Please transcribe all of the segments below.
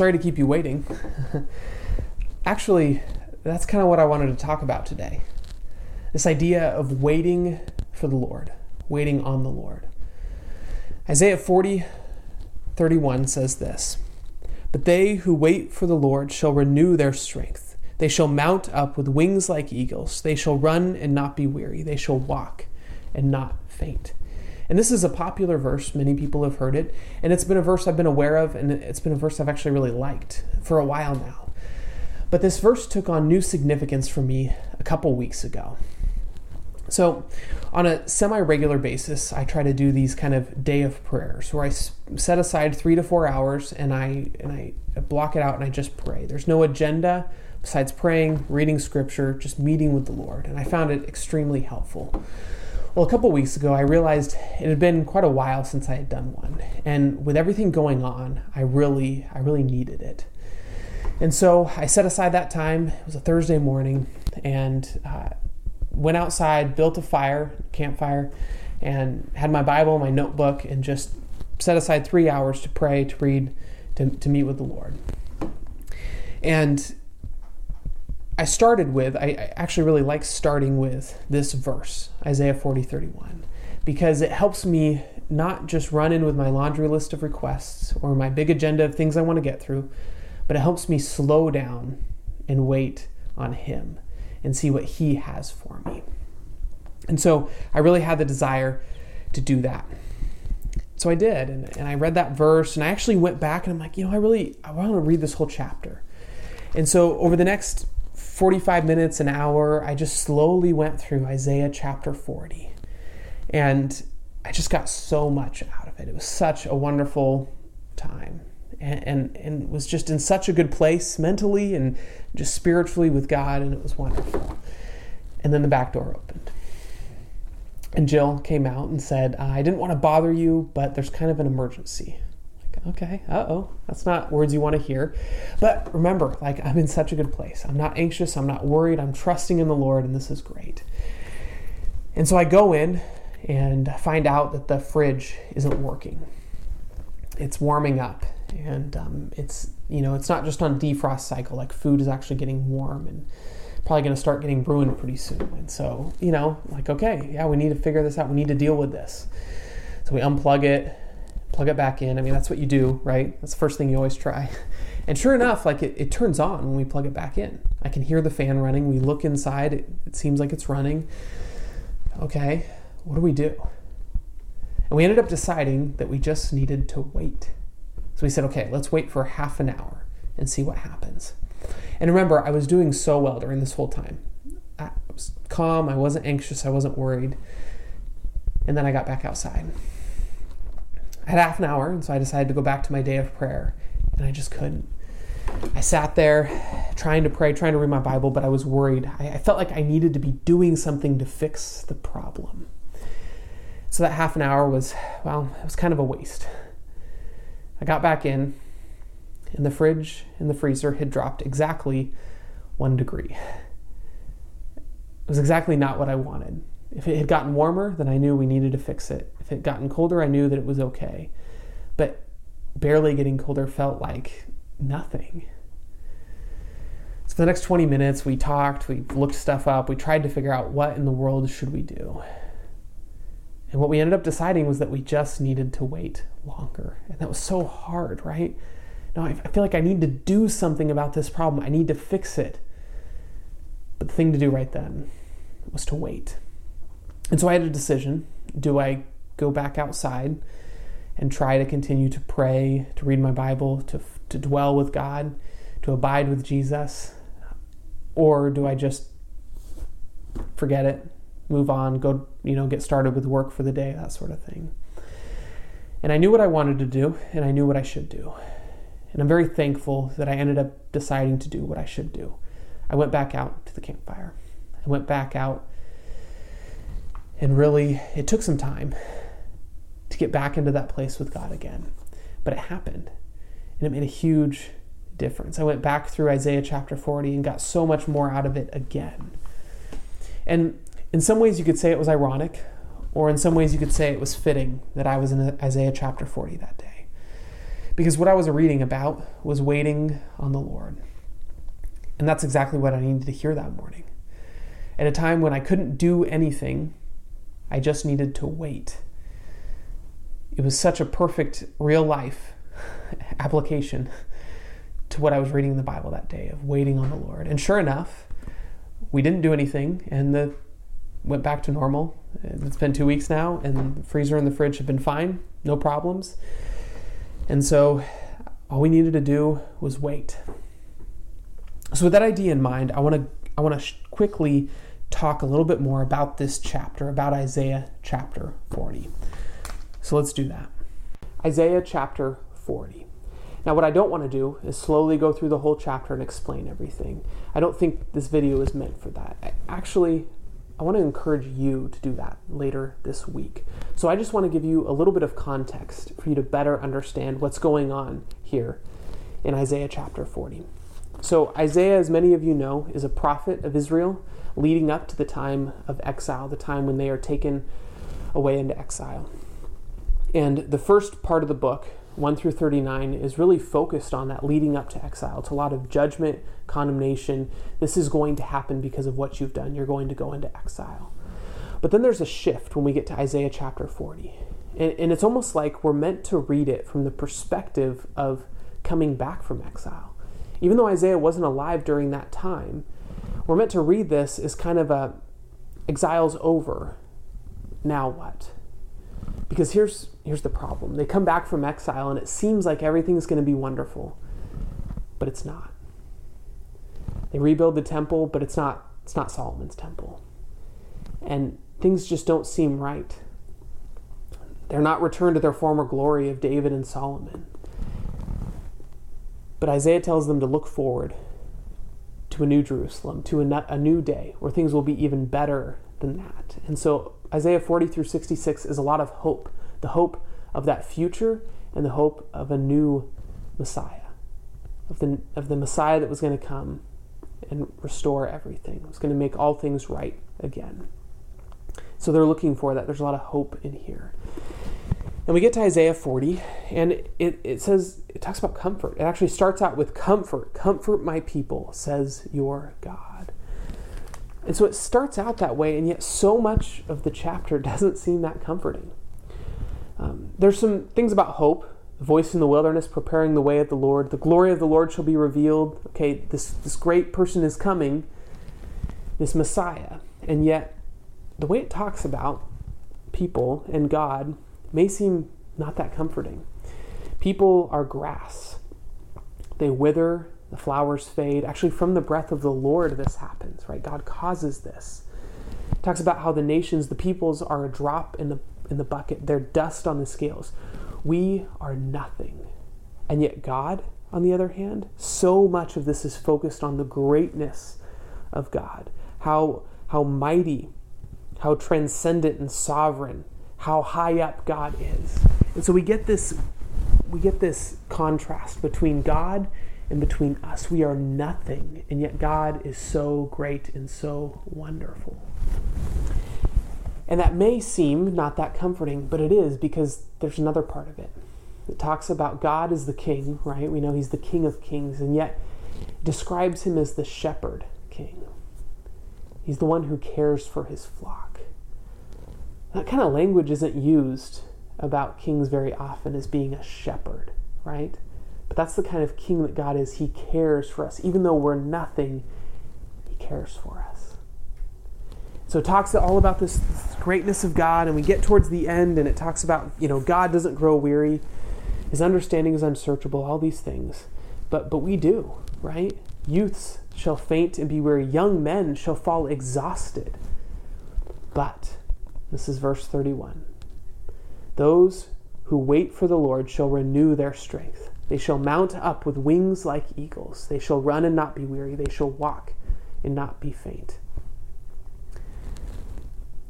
sorry to keep you waiting. Actually, that's kind of what I wanted to talk about today. This idea of waiting for the Lord, waiting on the Lord. Isaiah 40, 31 says this But they who wait for the Lord shall renew their strength. They shall mount up with wings like eagles. They shall run and not be weary. They shall walk and not faint. And this is a popular verse. Many people have heard it. And it's been a verse I've been aware of, and it's been a verse I've actually really liked for a while now. But this verse took on new significance for me a couple weeks ago. So, on a semi regular basis, I try to do these kind of day of prayers where I set aside three to four hours and I, and I block it out and I just pray. There's no agenda besides praying, reading scripture, just meeting with the Lord. And I found it extremely helpful. Well, a couple weeks ago, I realized it had been quite a while since I had done one, and with everything going on, I really, I really needed it. And so I set aside that time. It was a Thursday morning, and uh, went outside, built a fire, campfire, and had my Bible, my notebook, and just set aside three hours to pray, to read, to, to meet with the Lord. And I started with, I, I actually really like starting with this verse, Isaiah 40 31, because it helps me not just run in with my laundry list of requests or my big agenda of things I want to get through, but it helps me slow down and wait on Him and see what He has for me. And so I really had the desire to do that. So I did, and, and I read that verse, and I actually went back and I'm like, you know, I really I want to read this whole chapter. And so over the next 45 minutes, an hour, I just slowly went through Isaiah chapter 40. And I just got so much out of it. It was such a wonderful time. And, and, and was just in such a good place mentally and just spiritually with God, and it was wonderful. And then the back door opened. And Jill came out and said, I didn't want to bother you, but there's kind of an emergency okay, uh oh, that's not words you want to hear. But remember, like, I'm in such a good place. I'm not anxious, I'm not worried, I'm trusting in the Lord, and this is great. And so I go in and find out that the fridge isn't working. It's warming up, and um, it's you know it's not just on defrost cycle. Like food is actually getting warm and probably going to start getting ruined pretty soon. And so you know, like okay, yeah, we need to figure this out. We need to deal with this. So we unplug it, plug it back in. I mean, that's what you do, right? That's the first thing you always try. And sure enough, like it, it turns on when we plug it back in. I can hear the fan running. We look inside, it, it seems like it's running. Okay, what do we do? And we ended up deciding that we just needed to wait. So we said, okay, let's wait for half an hour and see what happens. And remember, I was doing so well during this whole time. I was calm, I wasn't anxious, I wasn't worried. And then I got back outside. Had half an hour, and so I decided to go back to my day of prayer, and I just couldn't. I sat there trying to pray, trying to read my Bible, but I was worried. I, I felt like I needed to be doing something to fix the problem. So that half an hour was, well, it was kind of a waste. I got back in, and the fridge and the freezer had dropped exactly one degree. It was exactly not what I wanted. If it had gotten warmer, then I knew we needed to fix it. If it had gotten colder, I knew that it was okay. But barely getting colder felt like nothing. So for the next 20 minutes, we talked, we looked stuff up, we tried to figure out what in the world should we do. And what we ended up deciding was that we just needed to wait longer. And that was so hard, right? Now I feel like I need to do something about this problem. I need to fix it. But the thing to do right then was to wait. And so I had a decision. Do I go back outside and try to continue to pray, to read my Bible, to, to dwell with God, to abide with Jesus? Or do I just forget it, move on, go, you know, get started with work for the day, that sort of thing? And I knew what I wanted to do, and I knew what I should do. And I'm very thankful that I ended up deciding to do what I should do. I went back out to the campfire. I went back out and really, it took some time to get back into that place with God again. But it happened. And it made a huge difference. I went back through Isaiah chapter 40 and got so much more out of it again. And in some ways, you could say it was ironic, or in some ways, you could say it was fitting that I was in Isaiah chapter 40 that day. Because what I was reading about was waiting on the Lord. And that's exactly what I needed to hear that morning. At a time when I couldn't do anything, I just needed to wait. It was such a perfect real life application to what I was reading in the Bible that day of waiting on the Lord. And sure enough, we didn't do anything and the went back to normal. It's been two weeks now, and the freezer and the fridge have been fine, no problems. And so all we needed to do was wait. So with that idea in mind, I want to I want to sh- quickly talk a little bit more about this chapter, about Isaiah chapter 40. So let's do that. Isaiah chapter 40. Now, what I don't want to do is slowly go through the whole chapter and explain everything. I don't think this video is meant for that. I, actually, I want to encourage you to do that later this week. So, I just want to give you a little bit of context for you to better understand what's going on here in Isaiah chapter 40. So, Isaiah, as many of you know, is a prophet of Israel leading up to the time of exile, the time when they are taken away into exile. And the first part of the book, 1 through 39 is really focused on that leading up to exile. It's a lot of judgment, condemnation. This is going to happen because of what you've done. You're going to go into exile. But then there's a shift when we get to Isaiah chapter 40. And, and it's almost like we're meant to read it from the perspective of coming back from exile. Even though Isaiah wasn't alive during that time, we're meant to read this as kind of a exile's over. Now what? Because here's here's the problem. They come back from exile and it seems like everything's going to be wonderful, but it's not. They rebuild the temple, but it's not it's not Solomon's temple. And things just don't seem right. They're not returned to their former glory of David and Solomon. But Isaiah tells them to look forward a new Jerusalem, to a, a new day where things will be even better than that. And so Isaiah 40 through 66 is a lot of hope the hope of that future and the hope of a new Messiah, of the, of the Messiah that was going to come and restore everything, was going to make all things right again. So they're looking for that. There's a lot of hope in here. And we get to Isaiah 40, and it, it says, it talks about comfort. It actually starts out with comfort. Comfort my people, says your God. And so it starts out that way, and yet so much of the chapter doesn't seem that comforting. Um, there's some things about hope. The voice in the wilderness, preparing the way of the Lord. The glory of the Lord shall be revealed. Okay, this, this great person is coming, this Messiah. And yet, the way it talks about people and God may seem not that comforting. People are grass, they wither, the flowers fade. Actually, from the breath of the Lord, this happens, right? God causes this. It talks about how the nations, the peoples, are a drop in the in the bucket. They're dust on the scales. We are nothing. And yet, God, on the other hand, so much of this is focused on the greatness of God, how, how mighty, how transcendent and sovereign, how high up God is. And so we get this we get this contrast between God and between us. We are nothing, and yet God is so great and so wonderful. And that may seem not that comforting, but it is because there's another part of it. It talks about God as the king, right? We know he's the king of kings, and yet describes him as the shepherd king. He's the one who cares for his flock. That kind of language isn't used about kings very often as being a shepherd, right? But that's the kind of king that God is. He cares for us. Even though we're nothing, he cares for us. So it talks all about this, this greatness of God, and we get towards the end, and it talks about, you know, God doesn't grow weary, his understanding is unsearchable, all these things. But but we do, right? Youths shall faint and be weary, young men shall fall exhausted. But this is verse 31. Those who wait for the Lord shall renew their strength. They shall mount up with wings like eagles. They shall run and not be weary. They shall walk and not be faint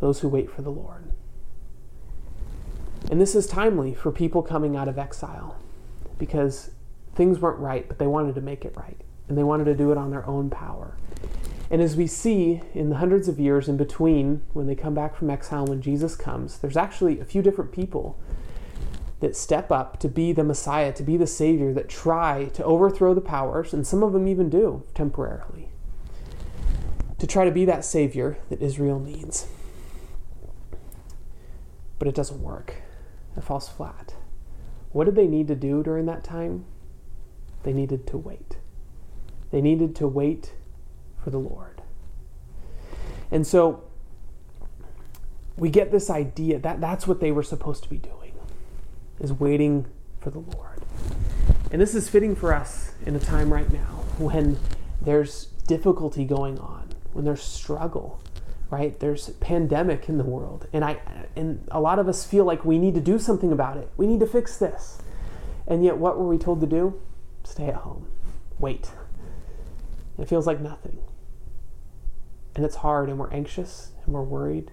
those who wait for the Lord. And this is timely for people coming out of exile because things weren't right, but they wanted to make it right. And they wanted to do it on their own power. And as we see in the hundreds of years in between, when they come back from exile, when Jesus comes, there's actually a few different people that step up to be the Messiah, to be the Savior, that try to overthrow the powers, and some of them even do temporarily, to try to be that Savior that Israel needs. But it doesn't work, it falls flat. What did they need to do during that time? They needed to wait. They needed to wait for the Lord. And so we get this idea that that's what they were supposed to be doing is waiting for the Lord. And this is fitting for us in a time right now when there's difficulty going on, when there's struggle, right? There's pandemic in the world. And I and a lot of us feel like we need to do something about it. We need to fix this. And yet what were we told to do? Stay at home. Wait. It feels like nothing. And it's hard and we're anxious and we're worried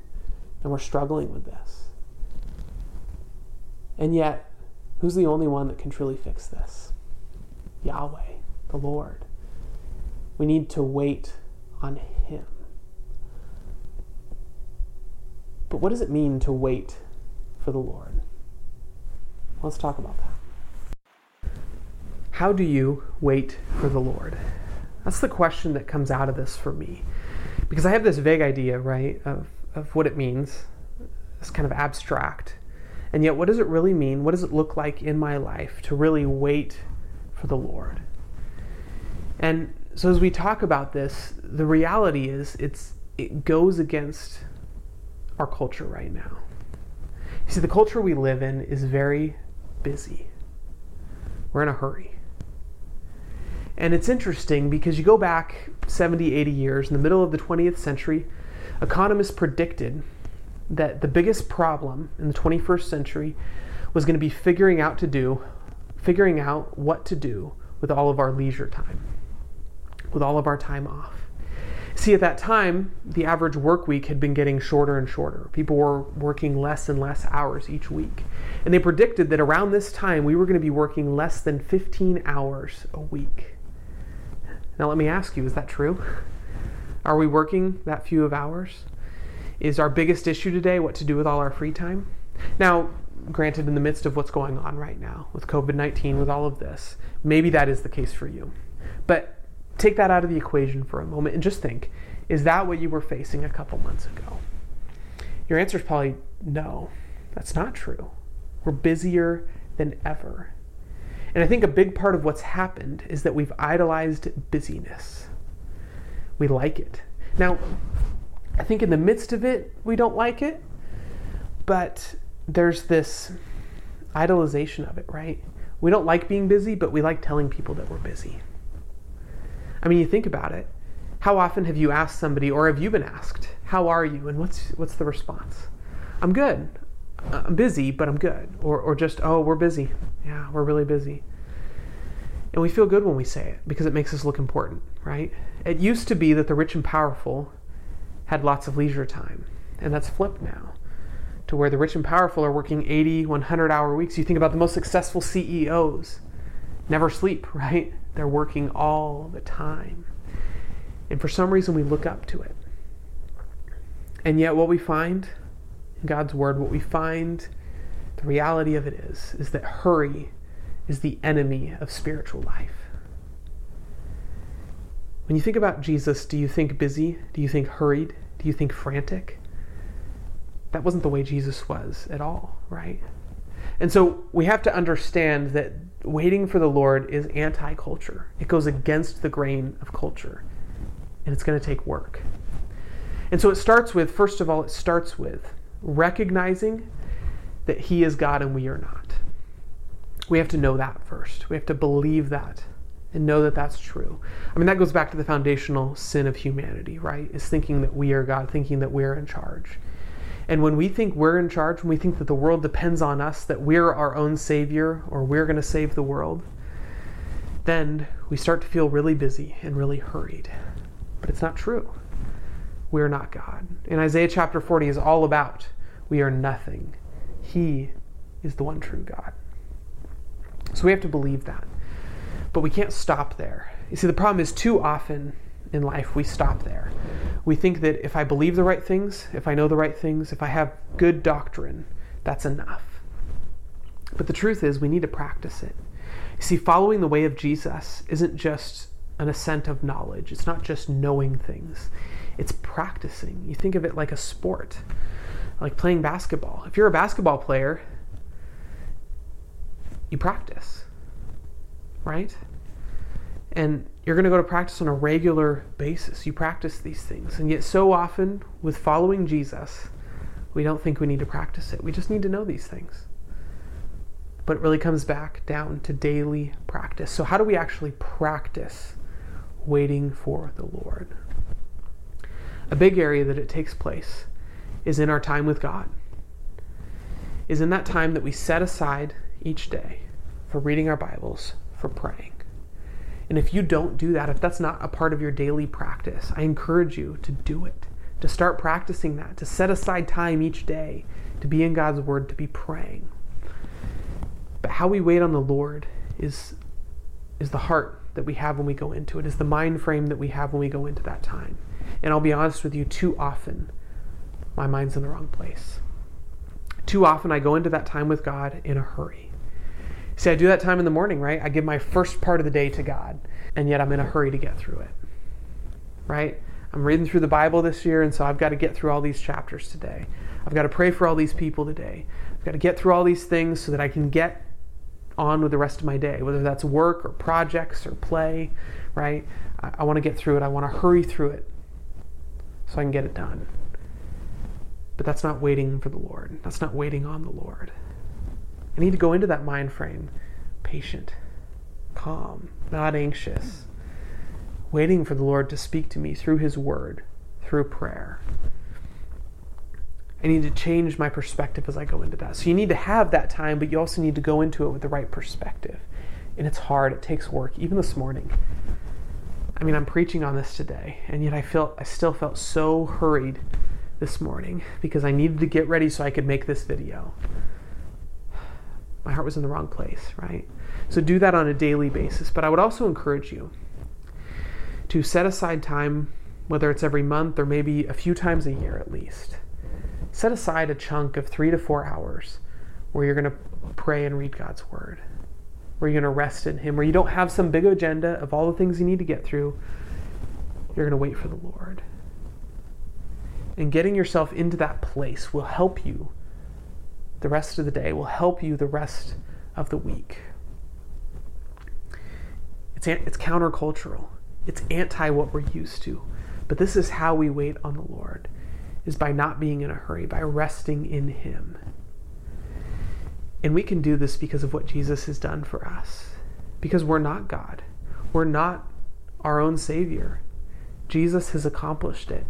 and we're struggling with this. And yet, who's the only one that can truly fix this? Yahweh, the Lord. We need to wait on Him. But what does it mean to wait for the Lord? Let's talk about that. How do you wait for the Lord? That's the question that comes out of this for me. Because I have this vague idea, right, of, of what it means. It's kind of abstract. And yet, what does it really mean? What does it look like in my life to really wait for the Lord? And so, as we talk about this, the reality is it's it goes against our culture right now. You see, the culture we live in is very busy. We're in a hurry. And it's interesting because you go back 70, 80 years, in the middle of the 20th century, economists predicted that the biggest problem in the 21st century was going to be figuring out to do figuring out what to do with all of our leisure time with all of our time off. See at that time the average work week had been getting shorter and shorter. People were working less and less hours each week. And they predicted that around this time we were going to be working less than 15 hours a week now let me ask you is that true are we working that few of hours is our biggest issue today what to do with all our free time. Now, granted, in the midst of what's going on right now with COVID 19, with all of this, maybe that is the case for you. But take that out of the equation for a moment and just think is that what you were facing a couple months ago? Your answer is probably no, that's not true. We're busier than ever. And I think a big part of what's happened is that we've idolized busyness. We like it. Now, I think in the midst of it, we don't like it, but there's this idolization of it, right? We don't like being busy, but we like telling people that we're busy. I mean, you think about it. How often have you asked somebody, or have you been asked, "How are you?" and what's what's the response? I'm good. I'm busy, but I'm good. Or or just, "Oh, we're busy." Yeah, we're really busy. And we feel good when we say it because it makes us look important, right? It used to be that the rich and powerful had lots of leisure time. And that's flipped now to where the rich and powerful are working 80, 100 hour weeks. You think about the most successful CEOs, never sleep, right? They're working all the time. And for some reason, we look up to it. And yet, what we find in God's Word, what we find, the reality of it is, is that hurry is the enemy of spiritual life. When you think about Jesus, do you think busy? Do you think hurried? Do you think frantic? That wasn't the way Jesus was at all, right? And so we have to understand that waiting for the Lord is anti culture, it goes against the grain of culture, and it's going to take work. And so it starts with, first of all, it starts with recognizing that He is God and we are not. We have to know that first. We have to believe that and know that that's true. I mean, that goes back to the foundational sin of humanity, right? Is thinking that we are God, thinking that we're in charge. And when we think we're in charge, when we think that the world depends on us, that we're our own savior or we're going to save the world, then we start to feel really busy and really hurried. But it's not true. We're not God. And Isaiah chapter 40 is all about we are nothing. He is the one true God. So we have to believe that. But we can't stop there. You see, the problem is too often in life we stop there. We think that if I believe the right things, if I know the right things, if I have good doctrine, that's enough. But the truth is, we need to practice it. You see, following the way of Jesus isn't just an assent of knowledge, it's not just knowing things, it's practicing. You think of it like a sport, like playing basketball. If you're a basketball player, you practice, right? And you're going to go to practice on a regular basis. You practice these things. And yet, so often with following Jesus, we don't think we need to practice it. We just need to know these things. But it really comes back down to daily practice. So, how do we actually practice waiting for the Lord? A big area that it takes place is in our time with God, is in that time that we set aside each day for reading our Bibles, for praying. And if you don't do that, if that's not a part of your daily practice, I encourage you to do it, to start practicing that, to set aside time each day to be in God's Word, to be praying. But how we wait on the Lord is, is the heart that we have when we go into it, is the mind frame that we have when we go into that time. And I'll be honest with you, too often, my mind's in the wrong place. Too often, I go into that time with God in a hurry. See, I do that time in the morning, right? I give my first part of the day to God, and yet I'm in a hurry to get through it, right? I'm reading through the Bible this year, and so I've got to get through all these chapters today. I've got to pray for all these people today. I've got to get through all these things so that I can get on with the rest of my day, whether that's work or projects or play, right? I, I want to get through it. I want to hurry through it so I can get it done. But that's not waiting for the Lord. That's not waiting on the Lord. I need to go into that mind frame patient, calm, not anxious, waiting for the Lord to speak to me through His Word, through prayer. I need to change my perspective as I go into that. So you need to have that time, but you also need to go into it with the right perspective. And it's hard, it takes work. Even this morning, I mean, I'm preaching on this today, and yet I felt I still felt so hurried this morning because I needed to get ready so I could make this video. My heart was in the wrong place, right? So do that on a daily basis. But I would also encourage you to set aside time, whether it's every month or maybe a few times a year at least. Set aside a chunk of three to four hours where you're going to pray and read God's Word where you're going to rest in Him, where you don't have some big agenda of all the things you need to get through. You're going to wait for the Lord. And getting yourself into that place will help you the rest of the day, will help you the rest of the week. It's, it's countercultural, it's anti what we're used to. But this is how we wait on the Lord is by not being in a hurry, by resting in Him. And we can do this because of what Jesus has done for us. Because we're not God. We're not our own Savior. Jesus has accomplished it,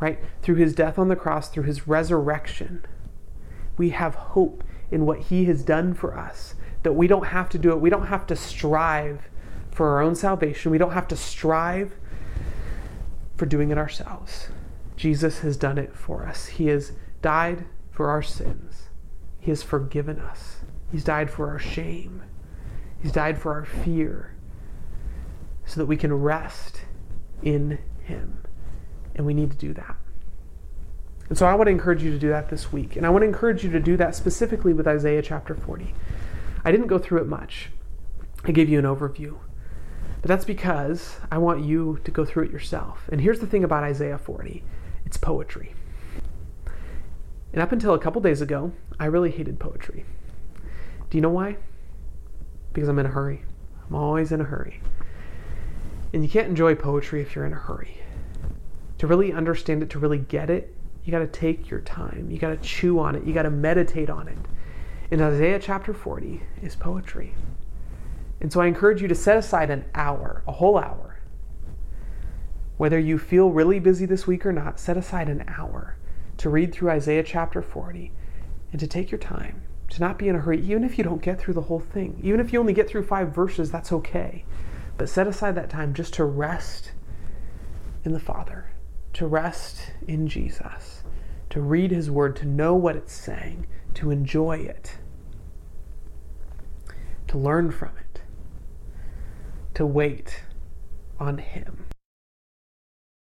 right? Through his death on the cross, through his resurrection, we have hope in what he has done for us. That we don't have to do it. We don't have to strive for our own salvation. We don't have to strive for doing it ourselves. Jesus has done it for us. He has died for our sins. He has forgiven us. He's died for our shame. He's died for our fear so that we can rest in Him. And we need to do that. And so I want to encourage you to do that this week. And I want to encourage you to do that specifically with Isaiah chapter 40. I didn't go through it much, I gave you an overview. But that's because I want you to go through it yourself. And here's the thing about Isaiah 40 it's poetry. And up until a couple days ago, I really hated poetry. Do you know why? Because I'm in a hurry. I'm always in a hurry. And you can't enjoy poetry if you're in a hurry. To really understand it, to really get it, you got to take your time. You got to chew on it. You got to meditate on it. In Isaiah chapter 40 is poetry. And so I encourage you to set aside an hour, a whole hour. Whether you feel really busy this week or not, set aside an hour to read through Isaiah chapter 40 and to take your time to not be in a hurry, even if you don't get through the whole thing. Even if you only get through five verses, that's okay. But set aside that time just to rest in the Father, to rest in Jesus, to read His Word, to know what it's saying, to enjoy it, to learn from it, to wait on Him.